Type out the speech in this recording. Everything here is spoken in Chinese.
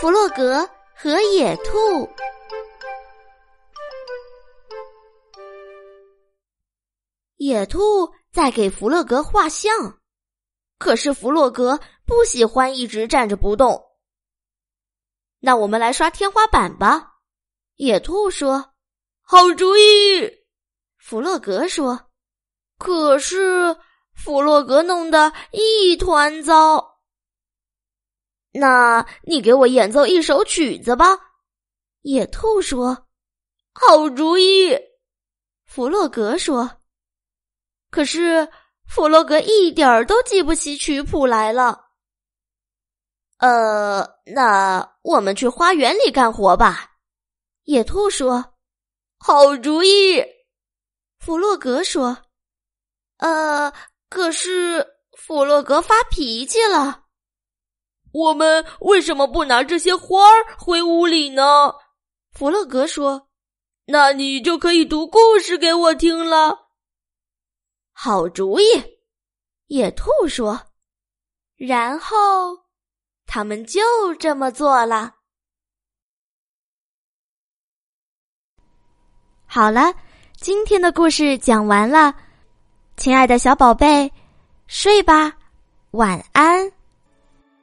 弗洛格和野兔。野兔在给弗洛格画像，可是弗洛格不喜欢一直站着不动。那我们来刷天花板吧，野兔说：“好主意。”弗洛格说：“可是弗洛格弄得一团糟。”那你给我演奏一首曲子吧，野兔说：“好主意。”弗洛格说。可是弗洛格一点儿都记不起曲谱来了。呃，那我们去花园里干活吧，野兔说。好主意，弗洛格说。呃，可是弗洛格发脾气了。我们为什么不拿这些花儿回屋里呢？弗洛格说。那你就可以读故事给我听了。好主意，野兔说。然后他们就这么做了。好了，今天的故事讲完了，亲爱的小宝贝，睡吧，晚安。